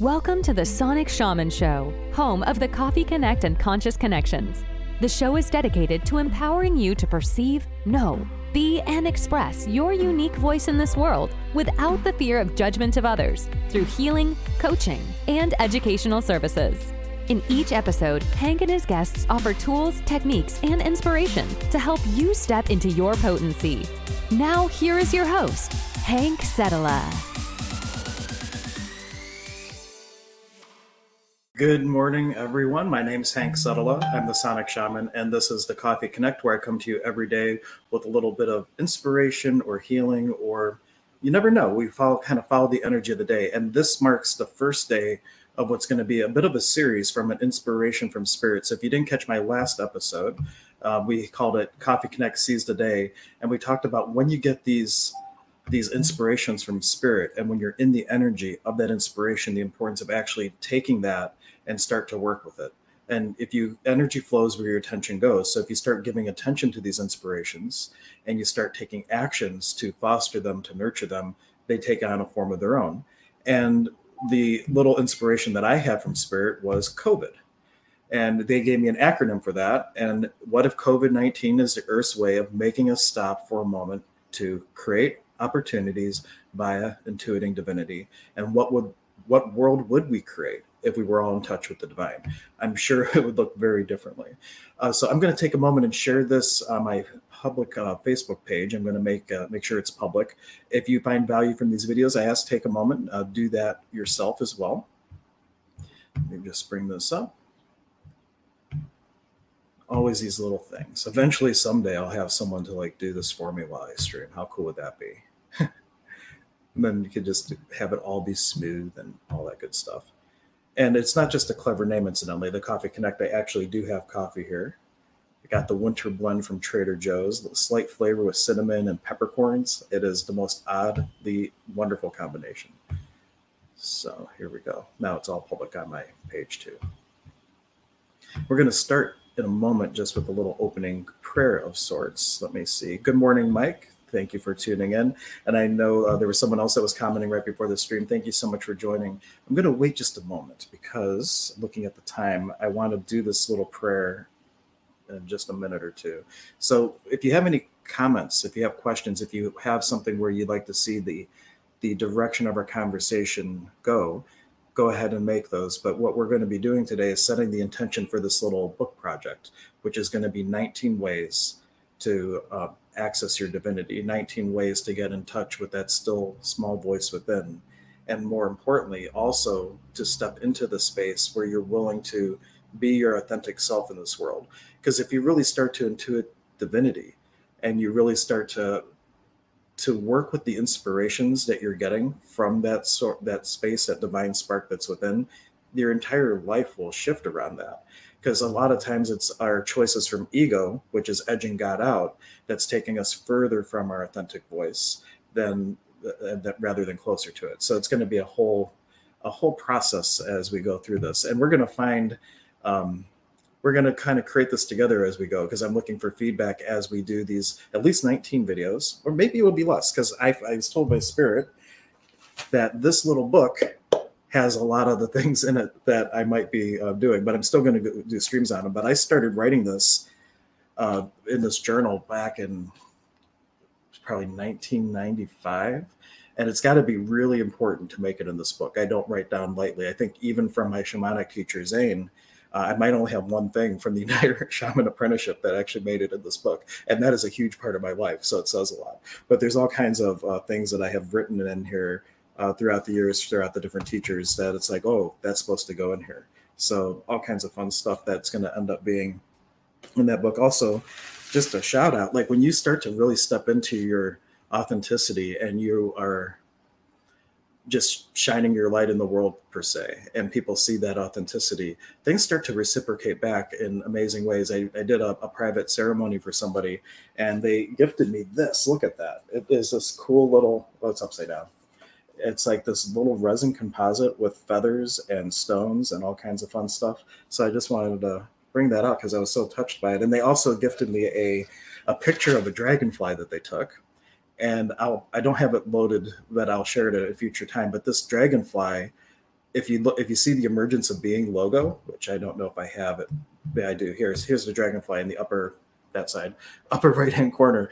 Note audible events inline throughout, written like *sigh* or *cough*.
Welcome to the Sonic Shaman Show, home of the Coffee Connect and Conscious Connections. The show is dedicated to empowering you to perceive, know, be, and express your unique voice in this world without the fear of judgment of others through healing, coaching, and educational services. In each episode, Hank and his guests offer tools, techniques, and inspiration to help you step into your potency. Now, here is your host, Hank Setala. Good morning, everyone. My name is Hank Setala. I'm the Sonic Shaman, and this is the Coffee Connect, where I come to you every day with a little bit of inspiration or healing, or you never know. We follow kind of follow the energy of the day, and this marks the first day of what's going to be a bit of a series from an inspiration from spirit. So if you didn't catch my last episode, uh, we called it Coffee Connect Seize the Day, and we talked about when you get these these inspirations from spirit and when you're in the energy of that inspiration the importance of actually taking that and start to work with it. And if you energy flows where your attention goes. So if you start giving attention to these inspirations and you start taking actions to foster them, to nurture them, they take on a form of their own. And the little inspiration that I had from Spirit was COVID. And they gave me an acronym for that. And what if COVID 19 is the Earth's way of making us stop for a moment to create opportunities via intuiting divinity? And what would what world would we create if we were all in touch with the divine. I'm sure *laughs* it would look very differently. Uh, so I'm going to take a moment and share this on my public uh, Facebook page. I'm going to make uh, make sure it's public. If you find value from these videos, I ask take a moment, uh, do that yourself as well. Let me just bring this up. Always these little things. Eventually, someday, I'll have someone to like do this for me while I stream. How cool would that be? *laughs* and then you could just have it all be smooth and all that good stuff and it's not just a clever name, incidentally. The Coffee Connect, I actually do have coffee here. I got the winter blend from Trader Joe's, the slight flavor with cinnamon and peppercorns. It is the most oddly wonderful combination. So here we go. Now it's all public on my page too. We're going to start in a moment just with a little opening prayer of sorts. Let me see. Good morning, Mike. Thank you for tuning in. And I know uh, there was someone else that was commenting right before the stream. Thank you so much for joining. I'm going to wait just a moment because looking at the time, I want to do this little prayer in just a minute or two. So if you have any comments, if you have questions, if you have something where you'd like to see the the direction of our conversation go, go ahead and make those. But what we're going to be doing today is setting the intention for this little book project, which is going to be 19 ways to uh, access your divinity, 19 ways to get in touch with that still small voice within. And more importantly, also to step into the space where you're willing to be your authentic self in this world. Because if you really start to intuit divinity and you really start to to work with the inspirations that you're getting from that sort that space that divine spark that's within your entire life will shift around that because a lot of times it's our choices from ego, which is edging God out, that's taking us further from our authentic voice than uh, that rather than closer to it. So it's going to be a whole a whole process as we go through this, and we're going to find. Um, we're going to kind of create this together as we go because I'm looking for feedback as we do these at least 19 videos, or maybe it will be less because I, I was told by Spirit that this little book has a lot of the things in it that I might be uh, doing, but I'm still going to do streams on them. But I started writing this uh, in this journal back in probably 1995. And it's got to be really important to make it in this book. I don't write down lightly. I think even from my shamanic teacher, Zane, uh, I might only have one thing from the *laughs* United shaman apprenticeship that actually made it in this book. And that is a huge part of my life. So it says a lot. But there's all kinds of uh, things that I have written in here uh, throughout the years, throughout the different teachers, that it's like, oh, that's supposed to go in here. So all kinds of fun stuff that's going to end up being in that book. Also, just a shout out, like when you start to really step into your authenticity and you are just shining your light in the world per se and people see that authenticity things start to reciprocate back in amazing ways i, I did a, a, private ceremony for somebody and they gifted me this look at that it is this cool little oh it's upside down it's like this little resin composite with feathers and stones and all kinds of fun stuff. So I just wanted to bring that up because I was so touched by it. And they also gifted me a a picture of a dragonfly that they took. And I'll I don't have it loaded, but I'll share it at a future time. But this dragonfly if you look, if you see the emergence of being logo, which I don't know if I have it, yeah, I do. Here's here's the dragonfly in the upper that side, upper *laughs* right hand corner.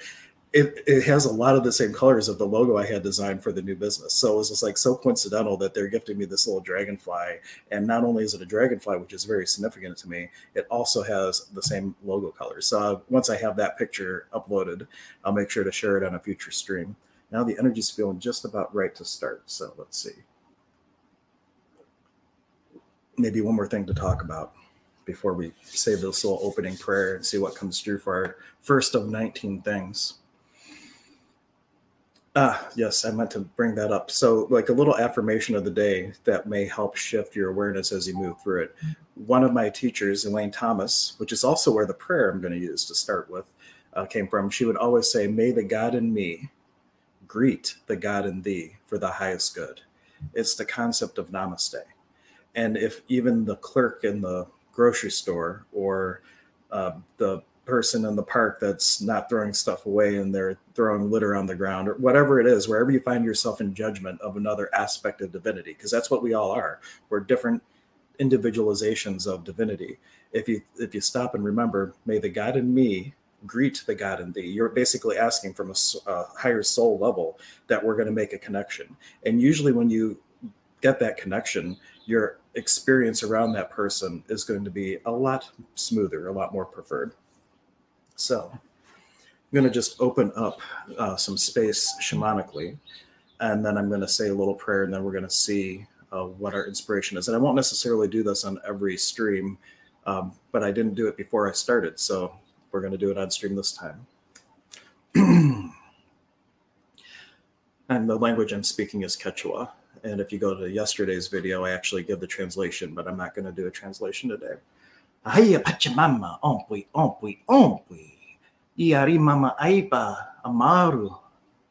It, it has a lot of the same colors of the logo I had designed for the new business. So it was just like so coincidental that they're gifting me this little dragonfly. And not only is it a dragonfly, which is very significant to me, it also has the same logo colors. So uh, once I have that picture uploaded, I'll make sure to share it on a future stream. Now the energy's feeling just about right to start. So let's see. Maybe one more thing to talk about before we say this little opening prayer and see what comes through for our first of 19 things. Ah, yes, I meant to bring that up. So, like a little affirmation of the day that may help shift your awareness as you move through it. One of my teachers, Elaine Thomas, which is also where the prayer I'm going to use to start with uh, came from, she would always say, May the God in me greet the God in thee for the highest good. It's the concept of namaste. And if even the clerk in the grocery store or uh, the person in the park that's not throwing stuff away and they're throwing litter on the ground or whatever it is wherever you find yourself in judgment of another aspect of divinity because that's what we all are. We're different individualizations of divinity. If you if you stop and remember may the god in me greet the god in thee. You're basically asking from a, a higher soul level that we're going to make a connection. And usually when you get that connection your experience around that person is going to be a lot smoother, a lot more preferred. So I'm going to just open up uh, some space shamanically, and then I'm going to say a little prayer, and then we're going to see uh, what our inspiration is. And I won't necessarily do this on every stream, um, but I didn't do it before I started, so we're going to do it on stream this time. and the language I'm speaking is Quechua. And if you go to yesterday's video, I actually give the translation, but I'm not going to do a translation today. Ahaya pachamama, ompui, ompui, ompui. Iari mama aiba, amaru,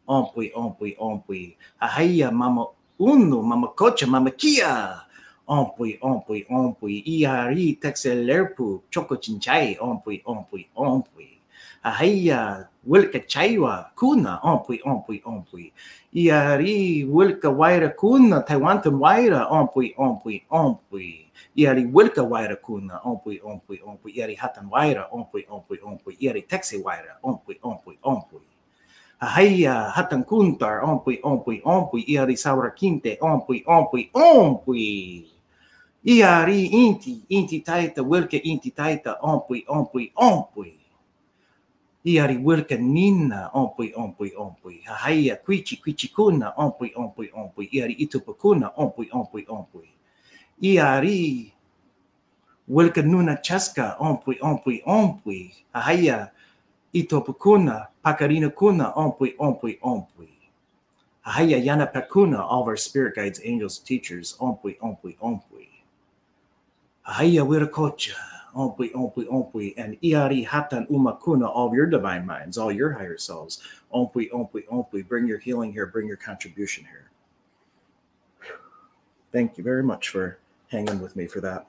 ompui, ompui, ompui. Ahaia mama unu, mama kocha, mama kia. Ompui, ompui, ompui. Iari texelerpu, choco chinchai, ompui, ompui, ompui. Ahaya wilka chaiwa, kuna, ompui, ompui, ompui. Iari wilka waira kuna Taiwantan waira ompui ompui ompui. Iari wilka waira kuna ompui ompui ompui. Iari hatan waira ompui ompui ompui. Iari texi waira ompui ompui ompui. Ahaya hatan kuntar ompui ompui ompui. Iari saura kinte ompui ompui ompui. Iari inti inti taita wilka inti taita ompui ompui ompui. Iari wilka nina ompui ompui ompui. Hahaia quichi kuna ompui ompui ompui. Iari itupakuna ompui ompui ompui. Iari wilka nuna chaska ompui ompui ompui. Hahaia itopakuna pakarina kuna ompui ompui ompui. Hahaia yana pakuna all of our spirit guides, angels, teachers ompui ompui ompui. Hahaia wirakocha ompui, ompui, ompui, and iari hatan umakuna, all your divine minds, all your higher selves. Ompui, ompui, ompui. Bring your healing here, bring your contribution here. Thank you very much for hanging with me for that.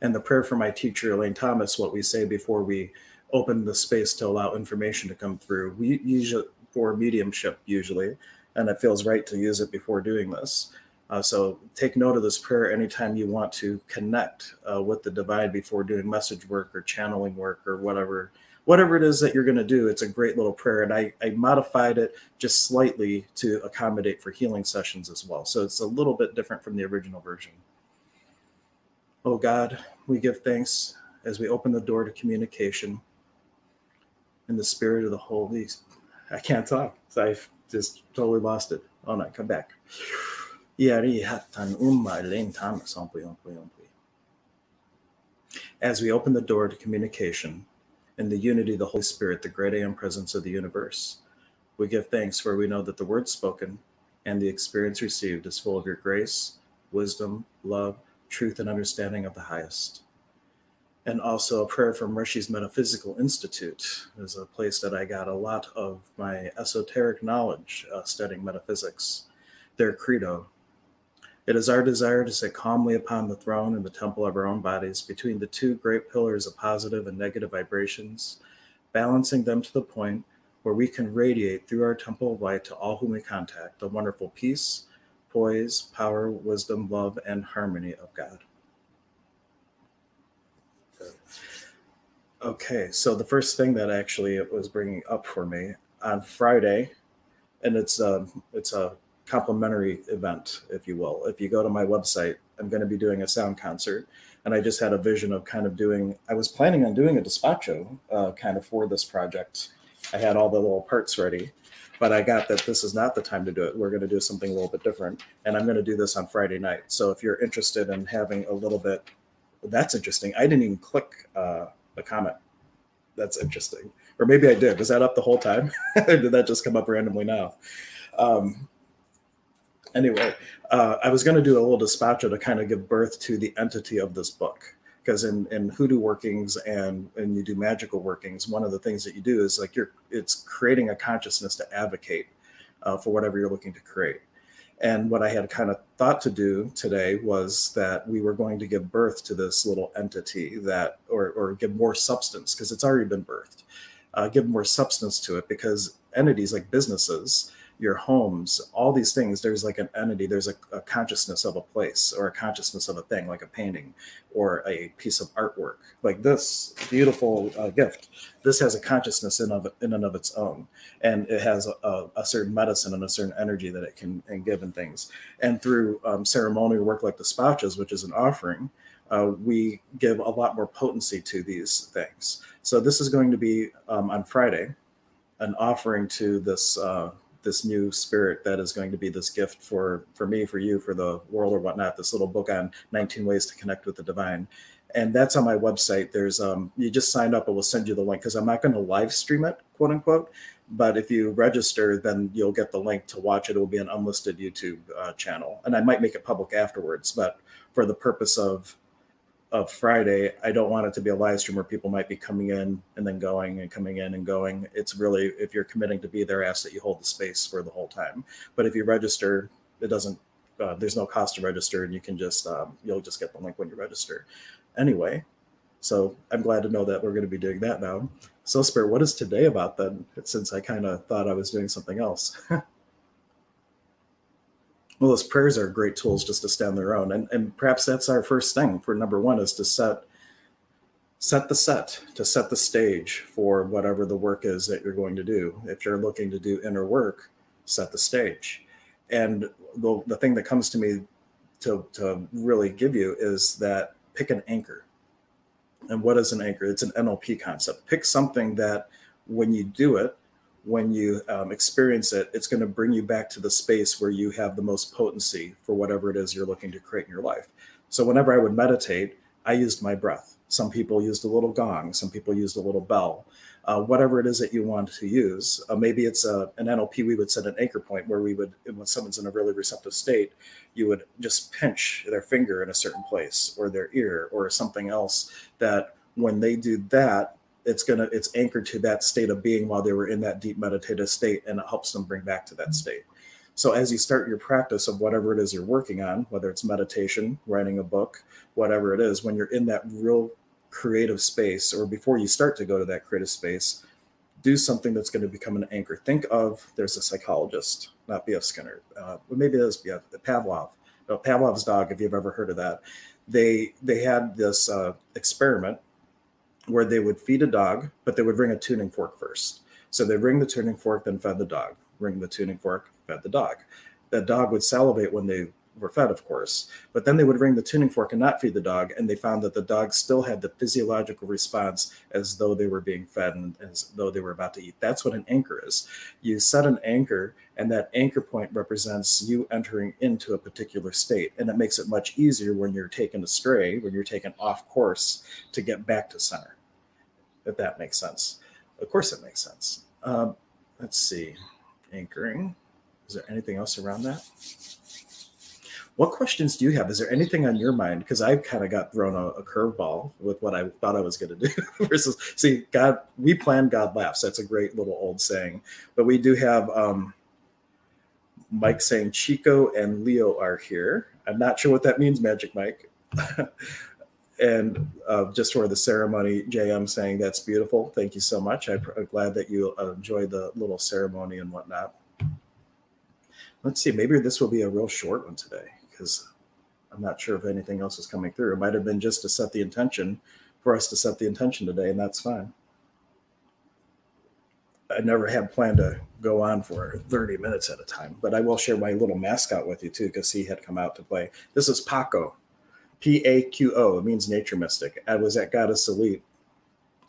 And the prayer for my teacher, Elaine Thomas, what we say before we open the space to allow information to come through. We usually, for mediumship, usually, and it feels right to use it before doing this uh, so take note of this prayer anytime you want to connect uh, with the divine before doing message work or channeling work or whatever whatever it is that you're going to do. It's a great little prayer, and I, I modified it just slightly to accommodate for healing sessions as well. So it's a little bit different from the original version. Oh God, we give thanks as we open the door to communication in the spirit of the Holy. I can't talk. I've just totally lost it. Oh no, come back. As we open the door to communication in the unity of the Holy Spirit, the great I am presence of the universe, we give thanks for we know that the word spoken and the experience received is full of your grace, wisdom, love, truth, and understanding of the highest. And also a prayer from Rishi's Metaphysical Institute is a place that I got a lot of my esoteric knowledge uh, studying metaphysics. Their credo it is our desire to sit calmly upon the throne in the temple of our own bodies between the two great pillars of positive and negative vibrations, balancing them to the point where we can radiate through our temple of light to all whom we contact the wonderful peace, poise, power, wisdom, love, and harmony of God. Okay, so the first thing that actually it was bringing up for me on Friday, and it's a it's a complimentary event, if you will. If you go to my website, I'm going to be doing a sound concert, and I just had a vision of kind of doing. I was planning on doing a despacho uh, kind of for this project. I had all the little parts ready, but I got that this is not the time to do it. We're going to do something a little bit different, and I'm going to do this on Friday night. So if you're interested in having a little bit, that's interesting. I didn't even click. Uh, a comment. That's interesting. Or maybe I did. Was that up the whole time? *laughs* or did that just come up randomly now? Um, anyway, uh, I was going to do a little despacho to kind of give birth to the entity of this book. Because in, in hoodoo workings and when you do magical workings, one of the things that you do is like you're it's creating a consciousness to advocate uh, for whatever you're looking to create. And what I had kind of thought to do today was that we were going to give birth to this little entity that, or, or give more substance because it's already been birthed, uh, give more substance to it because entities like businesses your homes, all these things, there's like an entity, there's a, a, consciousness of a place or a consciousness of a thing, like a painting or a piece of artwork. Like this beautiful uh, gift, this has a consciousness in of in and of its own, and it has a, a certain medicine and a certain energy that it can and give and things. And through um, ceremonial work like despachos, which is an offering, uh, we give a lot more potency to these things. So this is going to be um, on Friday, an offering to this. Uh, this new spirit that is going to be this gift for for me for you for the world or whatnot this little book on 19 ways to connect with the divine. And that's on my website. There's um you just sign up and we'll send you the link because i'm not going to live stream it quote unquote. But if you register then you'll get the link to watch it. It will be an unlisted youtube uh, channel. And i might make it public afterwards but for the purpose of of Friday, I don't want it to be a live stream where people might be coming in and then going and coming in and going. It's really if you're committing to be there, ask that you hold the space for the whole time. But if you register, it doesn't. Uh, there's no cost to register, and you can just um, you'll just get the link when you register. Anyway, so I'm glad to know that we're going to be doing that now. So, Spirit, what is today about then? Since I kind of thought I was doing something else. *laughs* well those prayers are great tools just to stand their own. And, and perhaps that's our first thing for number one is to set set the set to set the stage for whatever the work is that you're going to do. If you're looking to do inner work set the stage. And the, the thing that comes to me to, to really give you is that pick an anchor. And what is an anchor? It's an nlp concept. Pick something that when you do it when you um, experience it, it's going to bring you back to the space where you have the most potency for whatever it is you're looking to create in your life. So, whenever I would meditate, I used my breath. Some people used a little gong, some people used a little bell, uh, whatever it is that you want to use. Uh, maybe it's a, an NLP, we would set an anchor point where we would, when someone's in a really receptive state, you would just pinch their finger in a certain place or their ear or something else that when they do that, it's gonna it's anchored to that state of being while they were in that deep meditative state and it helps them bring back to that state. So as you start your practice of whatever it is you're working on whether it's meditation writing a book whatever it is when you're in that real creative space or before you start to go to that creative space do something that's going to become an anchor. Think of there's a psychologist not bf skinner uh, but maybe it is bf pavlov pavlov's dog if you've ever heard of that. They they had this uh, experiment where they would feed a dog, but they would bring a tuning fork first. So they bring the tuning fork, then fed the dog. Ring the tuning fork, fed the dog. The dog would salivate when they were fed, of course. But then they would ring the tuning fork and not feed the dog, and they found that the dog still had the physiological response as though they were being fed and as though they were about to eat. That's what an anchor is. You set an anchor, and that anchor point represents you entering into a particular state, and it makes it much easier when you're taken astray, when you're taken off course, to get back to center. If that makes sense. Of course, it makes sense. Um, let's see, anchoring. Is there anything else around that? What questions do you have? Is there anything on your mind? Because I kind of got thrown a, a curveball with what I thought I was going to do. *laughs* versus, see, God, we plan, God laughs. That's a great little old saying. But we do have um, Mike saying Chico and Leo are here. I'm not sure what that means, Magic Mike. *laughs* and uh, just for the ceremony, JM saying that's beautiful. Thank you so much. I'm glad that you enjoyed the little ceremony and whatnot. let's see, maybe this will be a real short one today because I'm not sure if anything else is coming through. It might have been just to set the intention for us to set the intention today, and that's fine. I never had planned to go on for 30 minutes at a time, but I will share my little mascot with you too because he had come out to play. This is Paqo, P A Q O. It means nature mystic. I was at Goddess Elite,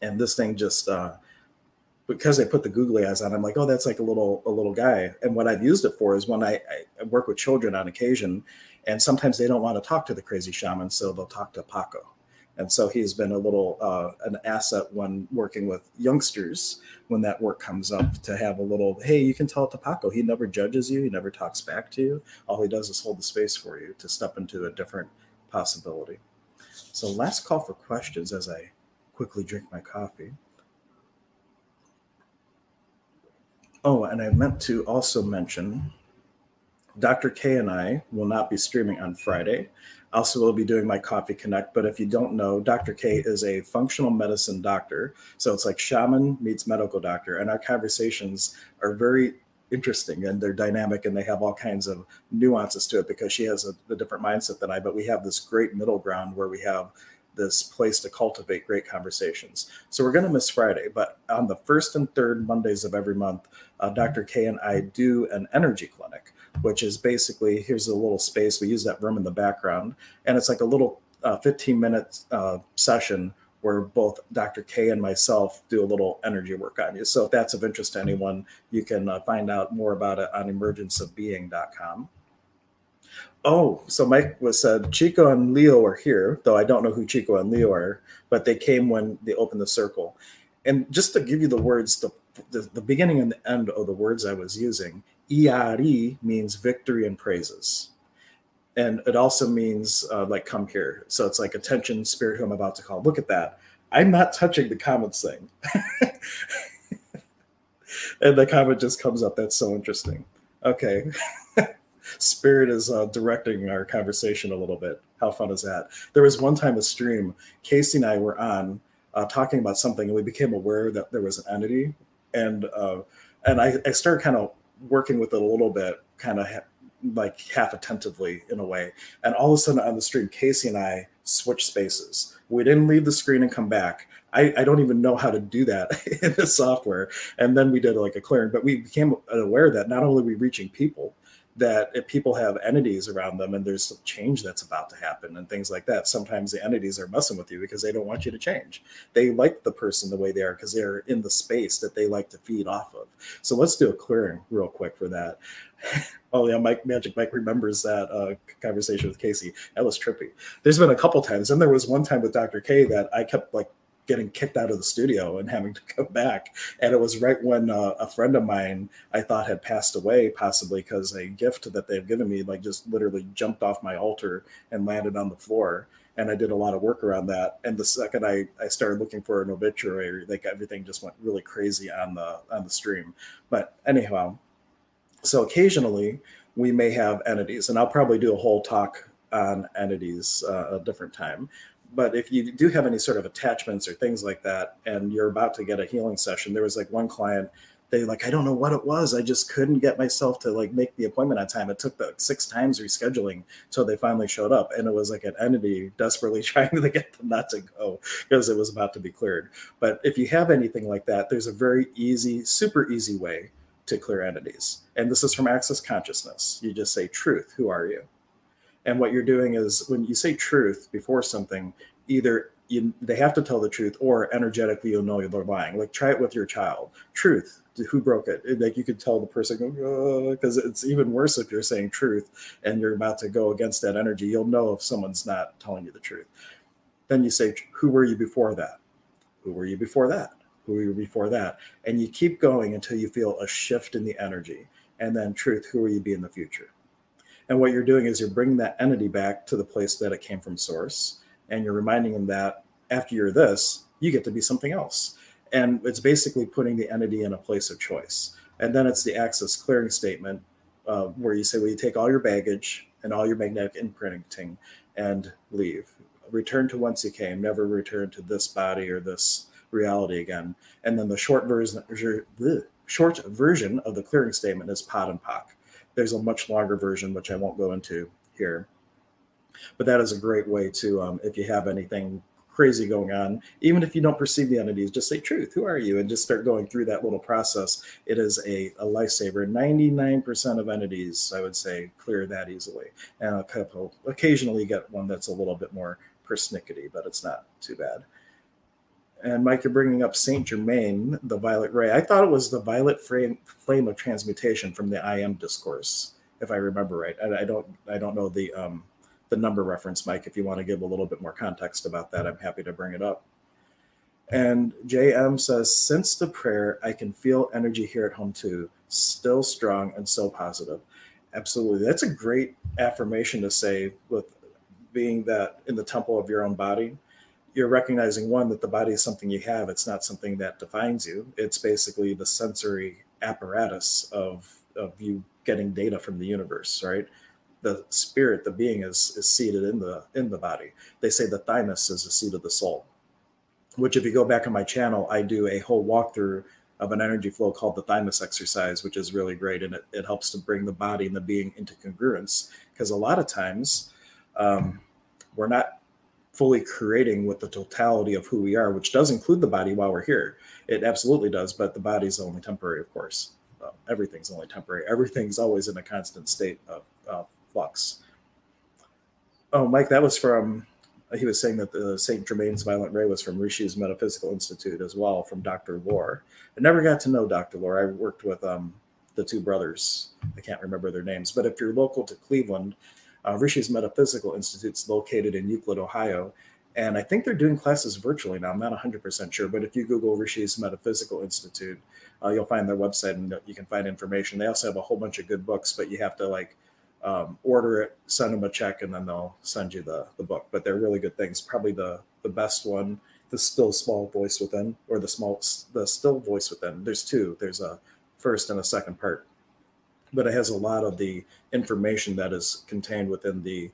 and this thing just uh, because they put the googly eyes on, I'm like, oh, that's like a little a little guy. And what I've used it for is when I, I work with children on occasion, and sometimes they don't want to talk to the crazy shaman, so they'll talk to Paqo. And so he's been a little uh, an asset when working with youngsters when that work comes up to have a little, hey, you can tell it to Paqo. He never judges you, he never talks back to you. All he does is hold the space for you to step into a different possibility. So, last call for questions as I quickly drink my coffee. Oh, and I meant to also mention Dr. K and I will not be streaming on Friday. Also, will be doing my Coffee Connect. But if you don't know, Dr. K is a functional medicine doctor. So it's like shaman meets medical doctor. And our conversations are very interesting and they're dynamic and they have all kinds of nuances to it because she has a, a different mindset than I. But we have this great middle ground where we have this place to cultivate great conversations. So we're going to miss Friday, but on the first and third Mondays of every month, uh, Dr. K and I do an energy clinic which is basically here's a little space. We use that room in the background, and it's like a little uh, 15 minute uh, session where both Dr. K and myself do a little energy work on you. So if that's of interest to anyone, you can uh, find out more about it on emergenceofbeing.com. Oh, so Mike was said Chico and Leo are here, though I don't know who Chico and Leo are, but they came when they opened the circle. And just to give you the words, the, the, the beginning and the end of the words I was using, Iari means victory and praises. And it also means uh, like come here. So it's like attention, spirit who I'm about to call. Look at that. I'm not touching the comments thing. *laughs* and the comment just comes up. That's so interesting. Okay. *laughs* Spirit is uh, directing our conversation a little bit. How fun is that? There was one time a stream, Casey and I were on uh, talking about something, and we became aware that there was an entity, and uh, and I, I started kind of working with it a little bit, kind of ha- like half attentively in a way. And all of a sudden on the stream, Casey and I switched spaces. We didn't leave the screen and come back. I, I don't even know how to do that *laughs* in the software. And then we did like a clearing, but we became aware that not only are we reaching people, that if people have entities around them and there's change that's about to happen and things like that, sometimes the entities are messing with you because they don't want you to change. They like the person the way they are because they're in the space that they like to feed off of. So let's do a clearing real quick for that. *laughs* oh yeah, Mike Magic Mike remembers that uh, conversation with Casey. That was trippy. There's been a couple times, and there was one time with Dr. K that I kept like getting kicked out of the studio and having to come back. And it was right when uh, a friend of mine I thought had passed away, possibly because a gift that they've given me, like just literally jumped off my altar and landed on the floor. And I did a lot of work around that. And the second I, I started looking for an obituary, like everything just went really crazy on the on the stream. But anyhow, so occasionally we may have entities, and I'll probably do a whole talk on entities uh, a different time but if you do have any sort of attachments or things like that and you're about to get a healing session there was like one client they like i don't know what it was i just couldn't get myself to like make the appointment on time. It took like six times rescheduling until they finally showed up and it was like an entity desperately *laughs* trying to get them not to go because it was about to be cleared. But if you have anything like that there's a very easy super easy way to clear entities. And this is from access consciousness. You just say truth who are you and what you're doing is when you say truth before something, either you, they have to tell the truth or energetically you'll know they're lying. Like try it with your child. Truth. Who broke it? Like you could tell the person because oh, it's even worse if you're saying truth and you're about to go against that energy. You'll know if someone's not telling you the truth. Then you say, Who were you before that? Who were you before that? Who were you before that? And you keep going until you feel a shift in the energy. And then truth, who will you be in the future? And what you're doing is you're bringing that entity back to the place that it came from source. And you're reminding them that after you're this, you get to be something else. And it's basically putting the entity in a place of choice. And then it's the access clearing statement uh, where you say, well, you take all your baggage and all your magnetic imprinting and leave. Return to whence you came, never return to this body or this reality again. And then the short version, short version of the clearing statement is POD and POC There's a much longer version, which I won't go into here. But that is a great way to, um, if you have anything crazy going on, even if you don't perceive the entities, just say truth. Who are you? And just start going through that little process. It is a, a lifesaver. 99% of entities, I would say, clear that easily. And a couple occasionally get one that's a little bit more persnickety, but it's not too bad. And Mike, you're bringing up Saint Germain, the violet ray. I thought it was the violet flame, of transmutation from the I am discourse, if I remember right. I, I don't, I don't know the um, the number reference, Mike. If you want to give a little bit more context about that, I'm happy to bring it up. And JM says, since the prayer, I can feel energy here at home too, still strong and so positive. Absolutely. That's a great affirmation to say with being that in the temple of your own body. You're recognizing one that the body is something you have. It's not something that defines you. It's basically the sensory apparatus of of you getting data from the universe, right? the spirit, the being is is seated in the in the body. They say the thymus is the seat of the soul. Which, if you go back on my channel, I do a whole walkthrough of an energy flow called the thymus exercise, which is really great, and it, it helps to bring the body and the being into congruence. Because a lot of times, um, we're not fully creating with the totality of who we are, which does include the body while we're here. It absolutely does, but the body's only temporary, of course. Uh, everything's only temporary. Everything's always in a constant state of, of flux. Oh, Mike, that was from. He was saying that the Saint Germain's Violet Ray was from Rishi's Metaphysical Institute as well, from Dr. Lore. I never got to know Dr. Lore. I worked with um, the two brothers. I can't remember their names, but if you're local to Cleveland, uh, Rishi's Metaphysical Institute is located in Euclid, Ohio. And I think they're doing classes virtually now. I'm not 100% sure, but if you Google Rishi's Metaphysical Institute, uh, you'll find their website and you can find information. They also have a whole bunch of good books, but you have to like um, order it, send them a check, and then they'll send you the, the book. But they're really good things. Probably the the best one, the still small voice within, or the small the still voice within. There's two. There's a first and a second part, but it has a lot of the information that is contained within the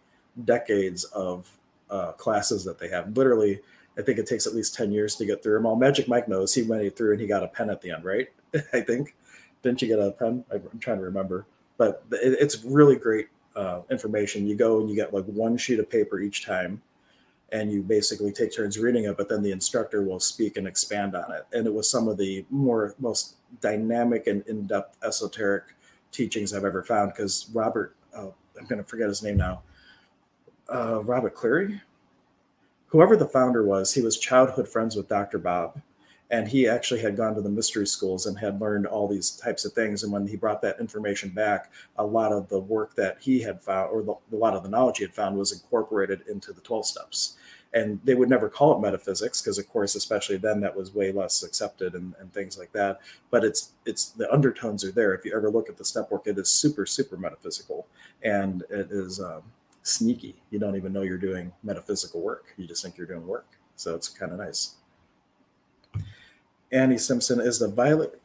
decades of uh, classes that they have. Literally, I think it takes at least ten years to get through them all. Magic Mike knows he went through and he got a pen at the end, right? *laughs* I think. Didn't you get a pen? I'm trying to remember but it's really great uh, information. You go and you get like one sheet of paper each time, and you basically take turns reading it. But then the instructor will speak and expand on it. And it was some of the more most dynamic and in-depth esoteric teachings I've ever found. Because Robert, uh, I'm going to forget his name now. Uh, Robert Cleary, whoever the founder was, he was childhood friends with Dr. Bob and he actually had gone to the mystery schools and had learned all these types of things and when he brought that information back a lot of the work that he had found or the, a lot of the knowledge he had found was incorporated into the 12 steps and they would never call it metaphysics because of course especially then that was way less accepted and, and things like that. But it's it's the undertones are there. If you ever look at the step work it is super super metaphysical and it is um, sneaky. You don't even know you're doing metaphysical work. You just think you're doing work. So it's kind of nice. Annie Simpson is the Violet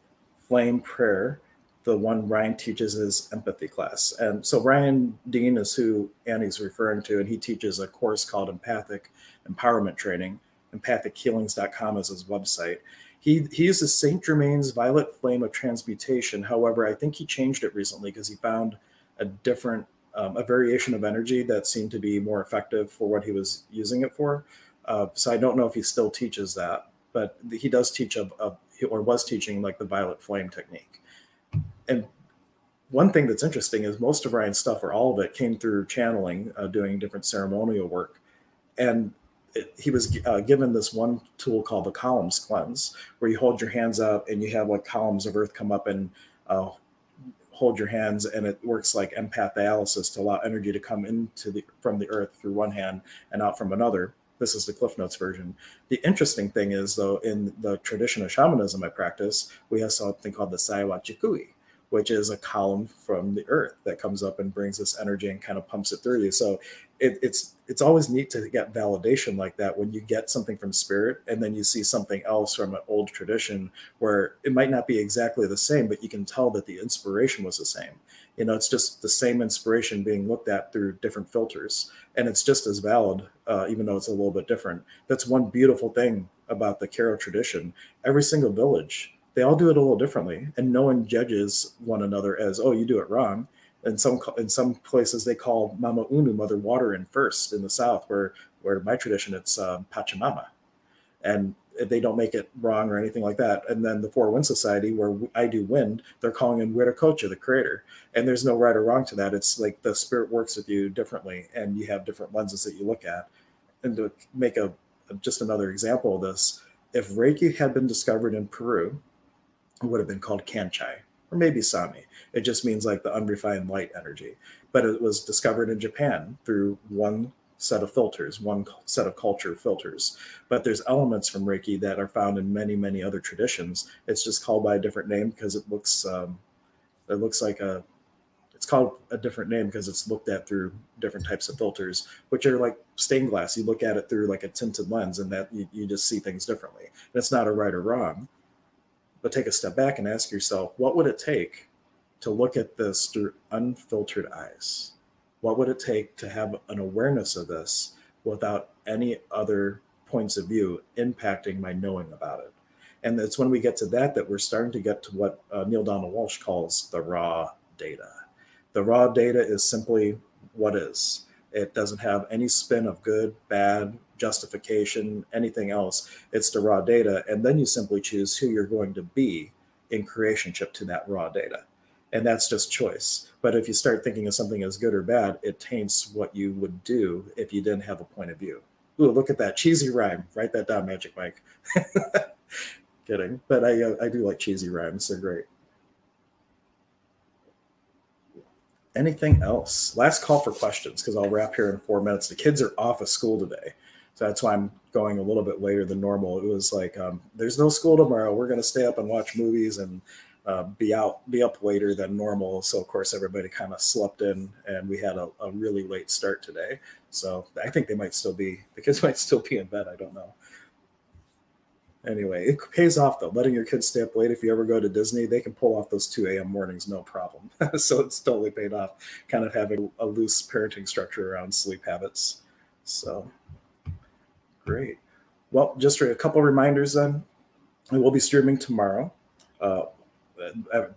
Flame Prayer, the one Ryan teaches his empathy class. And so Ryan Dean is who Annie's referring to, and he teaches a course called Empathic Empowerment Training. EmpathicHealings.com is his website. He, he uses St. Germain's Violet Flame of Transmutation. However, I think he changed it recently because he found a different, um, a variation of energy that seemed to be more effective for what he was using it for. Uh, so I don't know if he still teaches that but he does teach of, of or was teaching like the violet flame technique. And one thing that's interesting is most of Ryan's stuff, or all of it, came through channeling, uh, doing different ceremonial work. And he was uh, given this one tool called the columns cleanse, where you hold your hands up and you have like columns of earth come up and uh, hold your hands, and it works like empath dialysis to allow energy to come into the from the earth through one hand and out from another. This is the Cliff Notes version. The interesting thing is, though, in the tradition of shamanism I practice, we have something called the Saiwa Chikui, which is a column from the earth that comes up and brings this energy and kind of pumps it through you. So it, it's it's always neat to get validation like that when you get something from spirit and then you see something else from an old tradition where it might not be exactly the same, but you can tell that the inspiration was the same. You know it's just the same inspiration being looked at through different filters and it's just as valid uh, even though it's a little bit different. That's one beautiful thing about the Q'ero tradition. Every single village they all do it a little differently and no one judges one another as oh you do it wrong In some in some places they call Mama Unu, Mother Water, in first in the south, where where my tradition it's um, Pachamama, and they don't make it wrong or anything like that. And then the Four Wind Society, where I do wind, they're calling in Wiracocha, the creator. And there's no right or wrong to that. It's like the spirit works with you differently, and you have different lenses that you look at. And to make a just another example of this, if Reiki had been discovered in Peru, it would have been called Kanchai or maybe Sami. It just means like the unrefined light energy. But it was discovered in Japan through one set of filters, one set of culture filters. But there's elements from Reiki that are found in many, many other traditions. It's just called by a different name because it looks um, it looks like a it's called a different name because it's looked at through different types of filters, which are like stained glass. You look at it through like a tinted lens, and that you, you just see things differently. And it's not a right or wrong, but take a step back and ask yourself, what would it take to look at this through unfiltered eyes? What would it take to have an awareness of this without any other points of view impacting my knowing about it? And it's when we get to that that we're starting to get to what uh, Neale Donald Walsch calls the raw data. The raw data is simply what is. It doesn't have any spin of good, bad, justification, anything else. It's the raw data. And then you simply choose who you're going to be in creationship to that raw data and that's just choice. But if you start thinking of something as good or bad, it taints what you would do if you didn't have a point of view. Ooh, look at that cheesy rhyme. Write that down, Magic Mike. *laughs* Kidding, but I uh, I do like cheesy rhymes. They're great. Anything else? Last call for questions because I'll wrap here in four minutes. The kids are off of school today, so that's why I'm going a little bit later than normal. It was like, um, there's no school tomorrow. We're going to stay up and watch movies and uh, be out be up later than normal. So of course everybody kind of slept in and we had a, a, really late start today. So i think they might still be the kids *laughs* might still be in bed. I don't know. Anyway it pays off though. Letting your kids stay up late. If you ever go to disney they can pull off those 2 a.m mornings no problem. *laughs* So it's totally paid off. Kind of having a loose parenting structure around sleep habits. So great well just a couple reminders then we will be streaming tomorrow uh,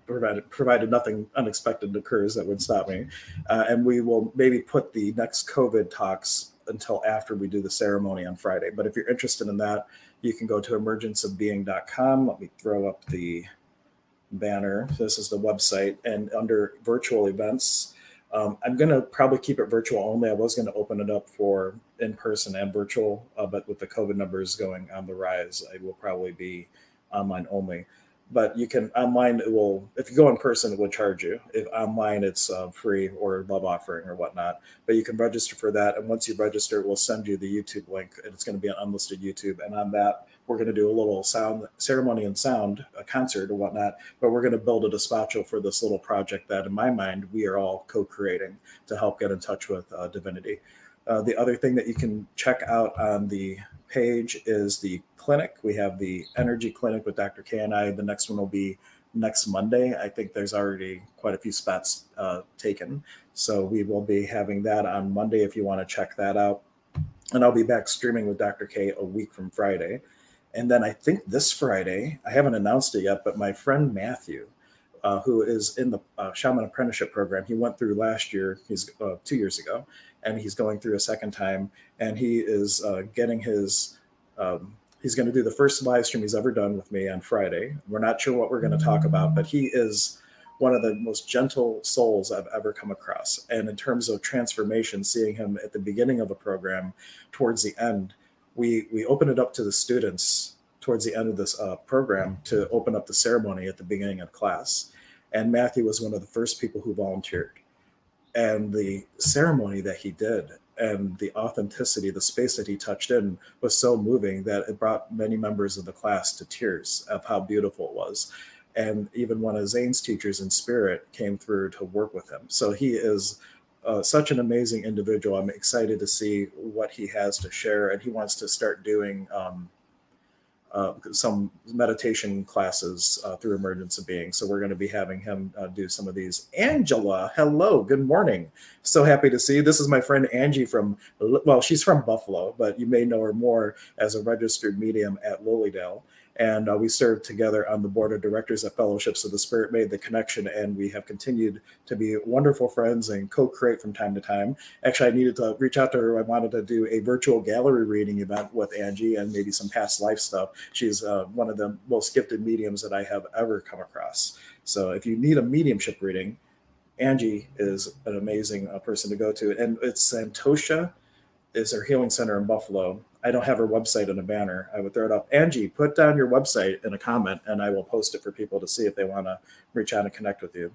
provided provided nothing unexpected occurs that would stop me. Uh, and we will maybe put the next COVID talks until after we do the ceremony on Friday. But if you're interested in that, you can go to emergenceofbeing.com. Let me throw up the banner. This is the website, and under virtual events. Um, I'm going to probably keep it virtual only. I was going to open it up for in person and virtual, uh, but with the COVID numbers going on the rise, I will probably be online only but you can online it will if you go in person it will charge you. If online it's uh, free or love offering or whatnot but you can register for that and once you register we'll send you the youtube link and it's going to be an unlisted youtube and on that we're going to do a little sound ceremony and sound a concert or whatnot but we're going to build a despacho for this little project that in my mind we are all co-creating to help get in touch with uh, divinity uh, the other thing that you can check out on the page is the clinic. We have the energy clinic with Dr. K and I. The next one will be next Monday. I think there's already quite a few spots uh, taken. So we will be having that on Monday if you want to check that out. And I'll be back streaming with Dr. K a week from Friday. And then I think this Friday, I haven't announced it yet, but my friend Matthew, uh, who is in the uh, Shaman Apprenticeship Program, he went through last year, he's uh, two years ago, and he's going through a second time, and he is uh, getting his. Um, he's going to do the first live stream he's ever done with me on Friday. We're not sure what we're going to talk about, but he is one of the most gentle souls I've ever come across. And in terms of transformation, seeing him at the beginning of a program, towards the end, we we open it up to the students towards the end of this uh, program to open up the ceremony at the beginning of class. And Matthew was one of the first people who volunteered and the ceremony that he did and the authenticity, the space that he touched in was so moving that it brought many members of the class to tears of how beautiful it was. And even one of Zane's teachers in spirit came through to work with him. So he is uh, such an amazing individual. I'm excited to see what he has to share, and he wants to start doing um, uh, some meditation classes uh, through Emergence of Being. So we're going to be having him uh, do some of these. Angela, hello, good morning. So happy to see you. This is my friend Angie from, well, she's from Buffalo, but you may know her more as a registered medium at Lilydale. And uh, we served together on the board of directors at Fellowships of the Spirit, made the connection, and we have continued to be wonderful friends and co create from time to time. Actually, I needed to reach out to her. I wanted to do a virtual gallery reading event with Angie and maybe some past life stuff. She's uh, one of the most gifted mediums that I have ever come across. So if you need a mediumship reading, Angie is an amazing uh, person to go to. And it's Santosha is her healing center in Buffalo. I don't have her website in a banner. I would throw it up. Angie, put down your website in a comment and I will post it for people to see if they want to reach out and connect with you.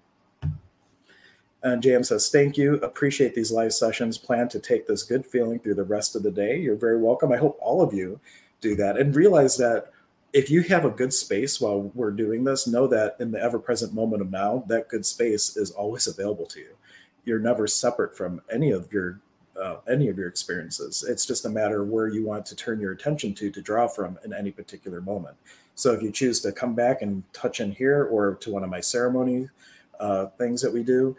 And JM says, Thank you. Appreciate these live sessions. Plan to take this good feeling through the rest of the day. You're very welcome. I hope all of you do that and realize that if you have a good space while we're doing this, know that in the ever present moment of now, that good space is always available to you. You're never separate from any of your uh, any of your experiences. It's just a matter where you want to turn your attention to to draw from in any particular moment. So if you choose to come back and touch in here or to one of my ceremony uh, things that we do,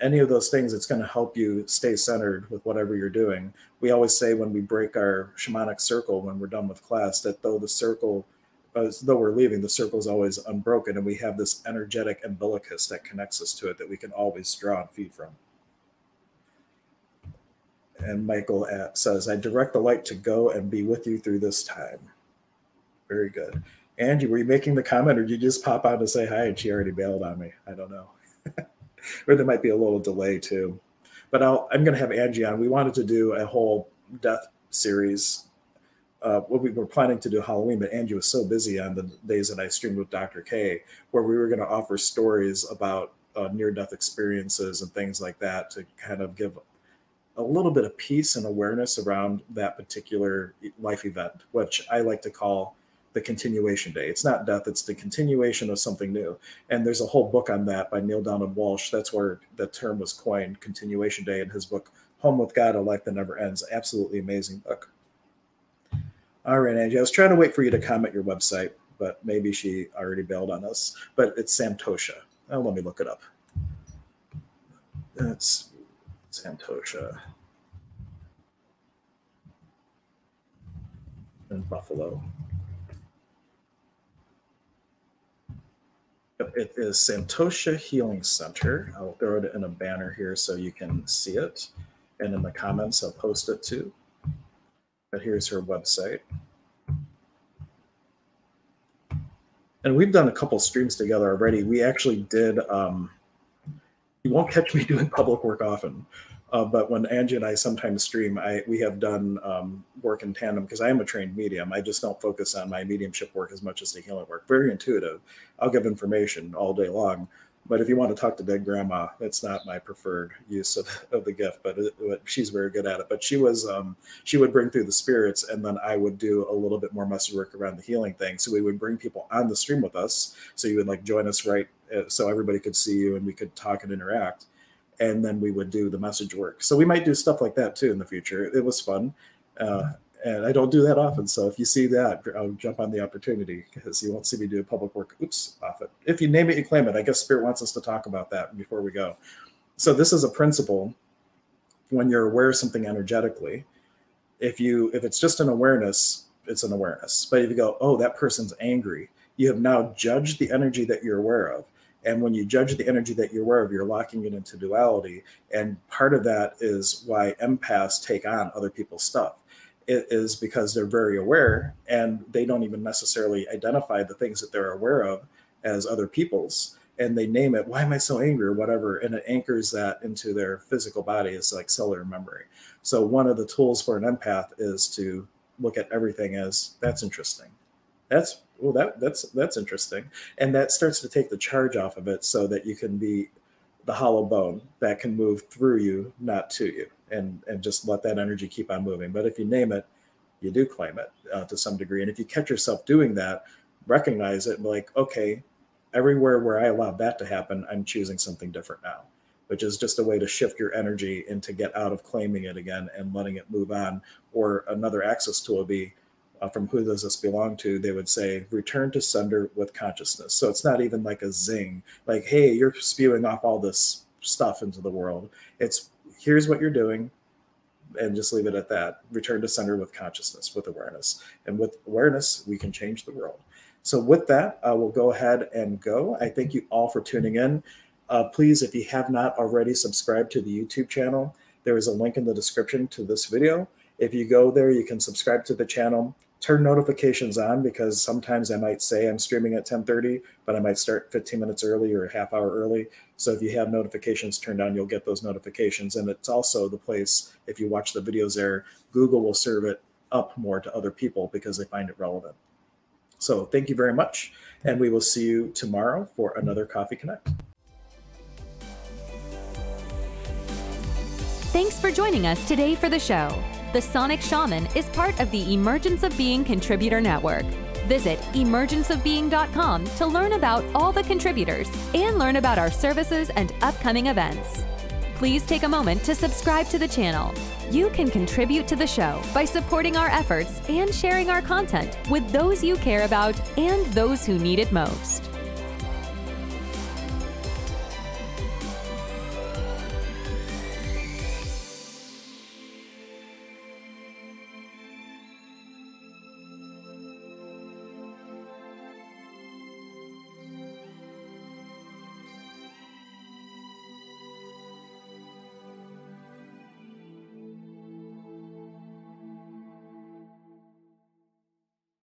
any of those things, it's going to help you stay centered with whatever you're doing. We always say when we break our shamanic circle when we're done with class that though the circle, as though we're leaving, the circle is always unbroken, and we have this energetic umbilicus that connects us to it that we can always draw and feed from and Michael says, I direct the light to go and be with you through this time. Very good. Angie, were you making the comment or did you just pop out to say hi and she already bailed on me? I don't know. *laughs* or there might be a little delay too. But i am going to have Angie on. We wanted to do a whole death series. Uh, what we were planning to do Halloween, but Angie was so busy on the days that I streamed with Dr. K, where we were going to offer stories about uh, near death experiences and things like that to kind of give a little bit of peace and awareness around that particular life event, which I like to call the continuation day. It's not death, it's the continuation of something new. And there's a whole book on that by Neale Donald Walsch. That's where the term was coined, continuation day, in his book, Home with God, A Life That Never Ends. Absolutely amazing book. All right, Angie, I was trying to wait for you to comment your website, but maybe she already bailed on us. But it's Santosha. Oh, let me look it up. That's Santosha, and Buffalo. It is Santosha Healing Center. I'll throw it in a banner here so you can see it. And in the comments, I'll post it too. But here's her website. And we've done a couple streams together already. We actually did um, you won't catch me *laughs* doing public work often. Uh, but when Angie and I sometimes stream, I we have done um, work in tandem because I am a trained medium. I just don't focus on my mediumship work as much as the healing work. Very intuitive. I'll give information all day long, but if you want to talk to dead grandma, that's not my preferred use of, *laughs* of the gift. But it, she's very good at it. But she was um, she would bring through the spirits, and then I would do a little bit more message work around the healing thing. So we would bring people on the stream with us. So you would like join us right so everybody could see you and we could talk and interact. And then we would do the message work. So we might do stuff like that too in the future. It was fun uh, and i don't do that often. So if you see that i'll jump on the opportunity because you won't see me do public work oops off it if you name it you claim it. I guess spirit wants us to talk about that before we go. So this is a principle when you're aware of something energetically. If you if it's just an awareness it's an awareness. But if you go oh that person's angry you have now judged the energy that you're aware of and when you judge the energy that you're aware of, you're locking it into duality. And part of that is why empaths take on other people's stuff. It is because they're very aware and they don't even necessarily identify the things that they're aware of as other people's. And they name it, why am I so angry or whatever? And it anchors that into their physical body. It's like cellular memory. So, one of the tools for an empath is to look at everything as that's interesting. That's well that that's that's interesting. And that starts to take the charge off of it so that you can be the hollow bone that can move through you not to you and and just let that energy keep on moving. But if you name it you do claim it uh, to some degree. And if you catch yourself doing that recognize it like okay everywhere where i allowed that to happen i'm choosing something different now which is just a way to shift your energy and to get out of claiming it again and letting it move on or another access tool would be uh, from who does this belong to, they would say, return to sender with consciousness. So it's not even like a zing, like, hey, you're spewing off all this stuff into the world. It's here's what you're doing, and just leave it at that. Return to sender with consciousness, with awareness. And with awareness, we can change the world. So, with that, I will go ahead and go. I thank you all for tuning in. Uh, please, if you have not already subscribed to the YouTube channel, there is a link in the description to this video. If you go there, you can subscribe to the channel, turn notifications on because sometimes I might say I'm streaming at 10:30, but I might start 15 minutes early or a half hour early. So if you have notifications turned on, you'll get those notifications. And it's also the place if you watch the videos there, Google will serve it up more to other people because they find it relevant. So thank you very much, and we will see you tomorrow for another Coffee Connect. Thanks for joining us today for the show. The Sonic Shaman is part of the Emergence of Being Contributor Network. Visit emergenceofbeing.com to learn about all the contributors and learn about our services and upcoming events. Please take a moment to subscribe to the channel. You can contribute to the show by supporting our efforts and sharing our content with those you care about and those who need it most.